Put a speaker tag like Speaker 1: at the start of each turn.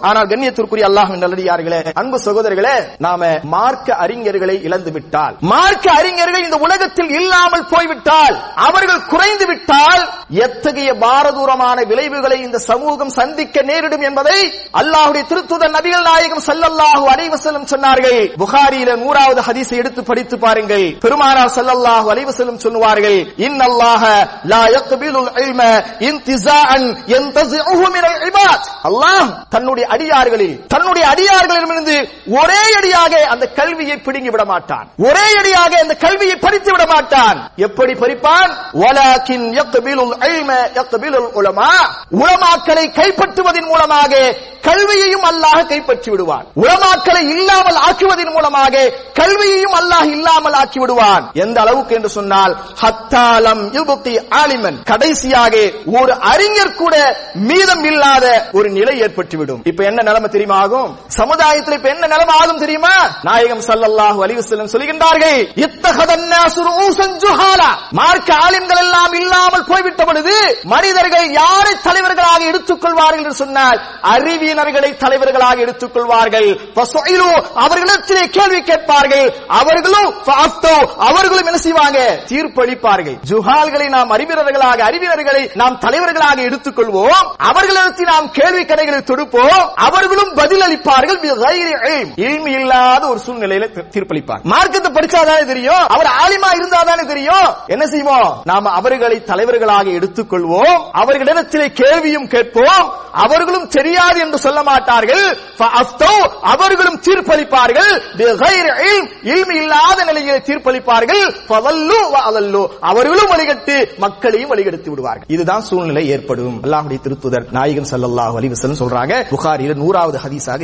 Speaker 1: ஆனால் கண்ணியத்திற்குரிய அல்லாஹ் நல்லடியார்களே அன்பு சகோதரர்களே நாம மார்க்க அறிஞர்களை இழந்து விட்டால் மார்க்க அறிஞர்கள் இந்த உலகத்தில் இல்லாமல் போய்விட்டால் அவர்கள் குறைந்து விட்டால் எத்தகைய பாரதூரமான விளைவுகளை இந்த சமூகம் சந்திக்க நேரிடும் என்பதை அல்லாஹுடைய திருத்துத நபிகள் நாயகம் சல்லல்லாஹு அலைவசலம் சொன்னார்கள். புகாரியில நூறாவது ஹதீஸை எடுத்து படித்து பாருங்கள். பெருமானார் சல்லல்லாஹு அலைவசலம் சொல்லுவார்கள் இன் அல்லாஹ லா யக்பிலுல் இல்ம இன்திஸாஅன் யன்தஸிஉஹு மினல் இபாத். அல்லாஹ் தன்னுடைய அடியார்களில் தன்னுடைய அடியார்களிடமிருந்து ஒரே அடியாக அந்த கல்வியை பிடுங்கி விட மாட்டான் ஒரே அடியாக அந்த கல்வியை பறித்து விட மாட்டான் எப்படி பறிப்பான்? உலமா. உலமாக்களை கைப்பற்றுவதன் மூலமாக கல்வியையும் அல்லாஹ் கைப்பற்றி விடுவான். உலமாக்களை இல்லாமல் ஆக்குவதன் மூலமாக கல்வியையும் அல்லாஹ் இல்லாமல் ஆக்கி விடுவான். எந்த அளவுக்கு என்று சொன்னால் ஹத்தாலம் யுபுத்தி ஆலிமன். கடைசியாக ஒரு அறிஞர் கூட மீதம் இல்லாத ஒரு நிலை ஏற்பட்டுவிடும். இப்ப என்ன நிலைமை தெரியுமா ஆகும்? சமுதாயத்தில் இப்ப என்ன நிலைமை ஆகும் தெரியுமா? நாயகம் ஸல்லல்லாஹு அலிவு செல்லும் சொல்கின்றார்கள் இத்தகதன் மார்க்க ஆலிம்கள் எல்லாம் இல்லாமல் போய்விட்ட பொழுது மனிதர்கள் யாரை தலைவர் தலைவர்களாக எடுத்துக்கொள்வார்கள் என்று சொன்னால் அறிவியினர்களை தலைவர்களாக எடுத்துக்கொள்வார்கள். அவர்களிடத்திலே கேள்வி கேட்பார்கள். அவர்களும் அவர்களும் என்ன செய்வாங்க? தீர்ப்பளிப்பார்கள். ஜுஹால்களை நாம் அறிவியர்களாக அறிவியர்களை நாம் தலைவர்களாக எடுத்துக்கொள்வோம். அவர்களிடத்தில் நாம் கேள்வி கடைகளை தொடுப்போம். அவர்களும் பதில் அளிப்பார்கள் இல்லாத ஒரு சூழ்நிலையில தீர்ப்பளிப்பார். மார்க்கத்தை படிச்சாதானே தெரியும். அவர் ஆலிமா இருந்தாதானே தெரியும். என்ன செய்வோம்? நாம் அவர்களை தலைவர்களாக எடுத்துக்கொள்வோம். அவர்களிடத்திலே கேள்வியும் கேட்போம். அவர்களும் தெரியாது என்று சொல்ல மாட்டார்கள். அவர்களும் தீர்ப்பளிப்பார்கள். பிகைரி இல்லாத நிலையில் தீர்ப்பளிப்பார்கள். அவர்களும் வழிகட்டு மக்களையும் வழிகெடுத்து விடுவார்கள். இதுதான் சூழ்நிலை ஏற்படும். அல்லாஹுடைய திருத்துதர் நாயகன் சல்லாஹ் அலிவசன் சொல்றாங்க. புகாரியில் நூறாவது ஹதீஸாக